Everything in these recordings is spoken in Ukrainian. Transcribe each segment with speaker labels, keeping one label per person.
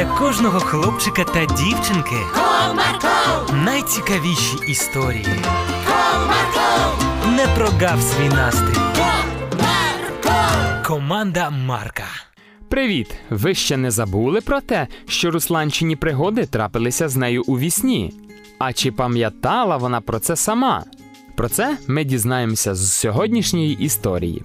Speaker 1: для кожного хлопчика та дівчинки
Speaker 2: Comarco,
Speaker 1: найцікавіші історії.
Speaker 2: Comarco,
Speaker 1: Не прогав свій настрій.
Speaker 2: Comarco.
Speaker 1: Команда Марка.
Speaker 3: Привіт! Ви ще не забули про те, що русланчині пригоди трапилися з нею у вісні? А чи пам'ятала вона про це сама? Про це ми дізнаємося з сьогоднішньої історії.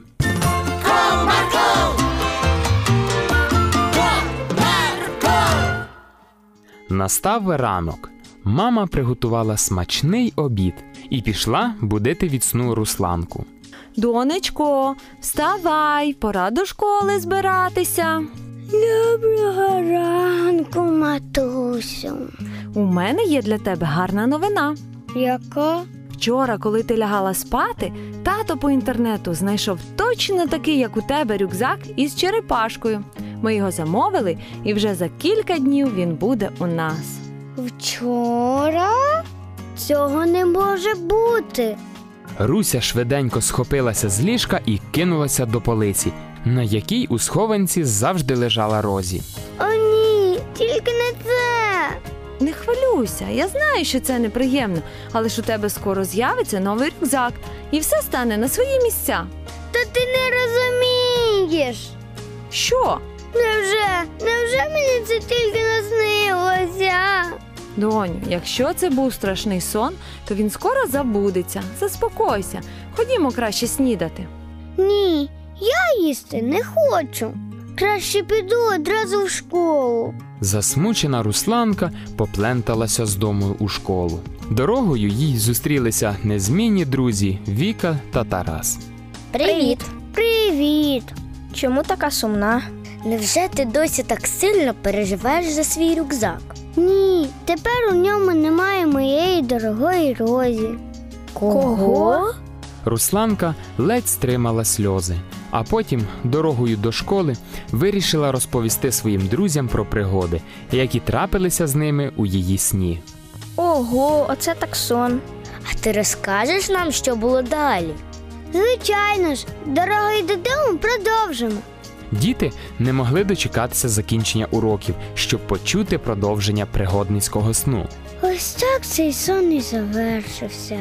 Speaker 3: Настав ранок. Мама приготувала смачний обід і пішла будити від сну русланку.
Speaker 4: Донечко, вставай, пора до школи збиратися.
Speaker 5: Доброго ранку, матусю.
Speaker 4: У мене є для тебе гарна новина.
Speaker 5: Яка?
Speaker 4: Вчора, коли ти лягала спати, тато по інтернету знайшов точно такий, як у тебе, рюкзак із черепашкою. Ми його замовили, і вже за кілька днів він буде у нас.
Speaker 5: Вчора? Цього не може бути.
Speaker 3: Руся швиденько схопилася з ліжка і кинулася до полиці, на якій у схованці завжди лежала Розі.
Speaker 5: О, ні, тільки не це.
Speaker 4: Не хвилюйся, я знаю, що це неприємно, але ж у тебе скоро з'явиться новий рюкзак, і все стане на свої місця.
Speaker 5: Та ти не розумієш.
Speaker 4: Що?
Speaker 5: Це тільки наснилося?
Speaker 4: Доню, якщо це був страшний сон, то він скоро забудеться. Заспокойся. Ходімо краще снідати.
Speaker 5: Ні, я їсти не хочу. Краще піду одразу в школу.
Speaker 3: Засмучена Русланка попленталася з дому у школу. Дорогою їй зустрілися незмінні друзі Віка та Тарас.
Speaker 5: Привіт. Привіт.
Speaker 6: Чому така сумна?
Speaker 5: Невже ти досі так сильно переживаєш за свій рюкзак? Ні, тепер у ньому немає моєї дорогої розі.
Speaker 6: Кого?
Speaker 3: Русланка ледь стримала сльози, а потім дорогою до школи вирішила розповісти своїм друзям про пригоди, які трапилися з ними у її сні.
Speaker 6: Ого, оце так сон.
Speaker 5: А ти розкажеш нам, що було далі? Звичайно ж, дорогою додому продовжимо.
Speaker 3: Діти не могли дочекатися закінчення уроків, щоб почути продовження пригодницького сну.
Speaker 5: Ось так цей сон і завершився.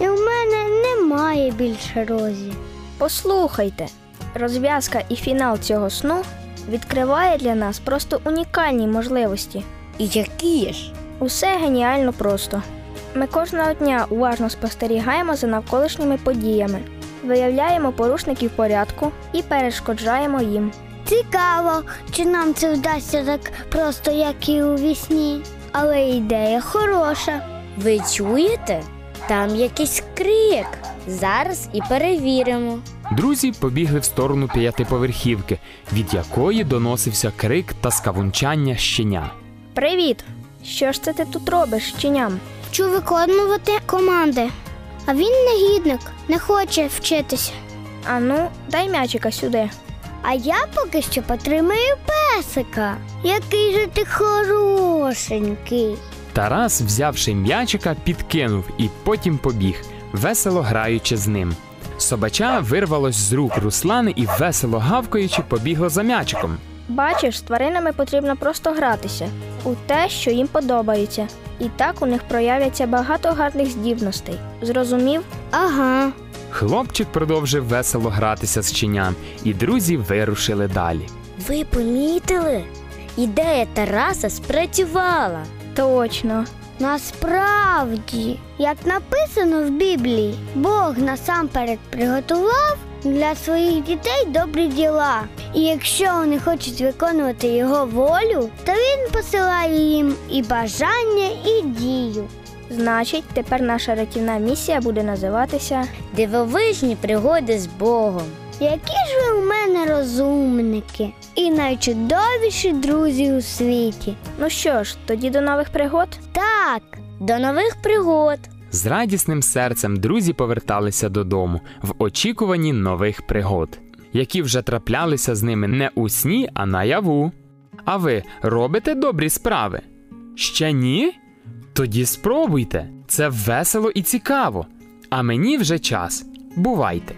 Speaker 5: І в мене немає більше розі.
Speaker 6: Послухайте, розв'язка і фінал цього сну відкриває для нас просто унікальні можливості.
Speaker 5: І які ж?
Speaker 6: Усе геніально просто. Ми кожного дня уважно спостерігаємо за навколишніми подіями, виявляємо порушників порядку і перешкоджаємо їм.
Speaker 5: Цікаво, чи нам це вдасться так просто, як і у вісні. Але ідея хороша. Ви чуєте? Там якийсь крик. Зараз і перевіримо.
Speaker 3: Друзі побігли в сторону п'ятиповерхівки, від якої доносився крик та скавунчання щеня.
Speaker 6: Привіт! Що ж це ти тут робиш, щеням?
Speaker 5: Вчу виконувати команди. А він негідник, не хоче вчитися.
Speaker 6: Ану, дай м'ячика сюди.
Speaker 5: А я поки що потримаю песика. Який же ти хорошенький.
Speaker 3: Тарас, взявши м'ячика, підкинув і потім побіг, весело граючи з ним. Собача вирвалось з рук Руслани і весело гавкаючи побігло за м'ячиком.
Speaker 6: Бачиш, з тваринами потрібно просто гратися у те, що їм подобається. І так у них проявляться багато гарних здібностей. Зрозумів?
Speaker 5: Ага.
Speaker 3: Хлопчик продовжив весело гратися з чиням, і друзі вирушили далі.
Speaker 5: Ви помітили? Ідея Тараса спрацювала.
Speaker 6: Точно.
Speaker 5: Насправді, як написано в Біблії, Бог насамперед приготував для своїх дітей добрі діла. І якщо вони хочуть виконувати його волю, то він посилає їм і бажання, і дію.
Speaker 6: Значить, тепер наша рятівна місія буде називатися
Speaker 5: Дивовижні пригоди з Богом. Які ж ви у мене розумники і найчудовіші друзі у світі.
Speaker 6: Ну що ж, тоді до нових пригод.
Speaker 5: Так, до нових пригод.
Speaker 3: З радісним серцем друзі поверталися додому в очікуванні нових пригод, які вже траплялися з ними не у сні, а наяву. А ви робите добрі справи? Ще ні? Тоді спробуйте. Це весело і цікаво. А мені вже час. Бувайте!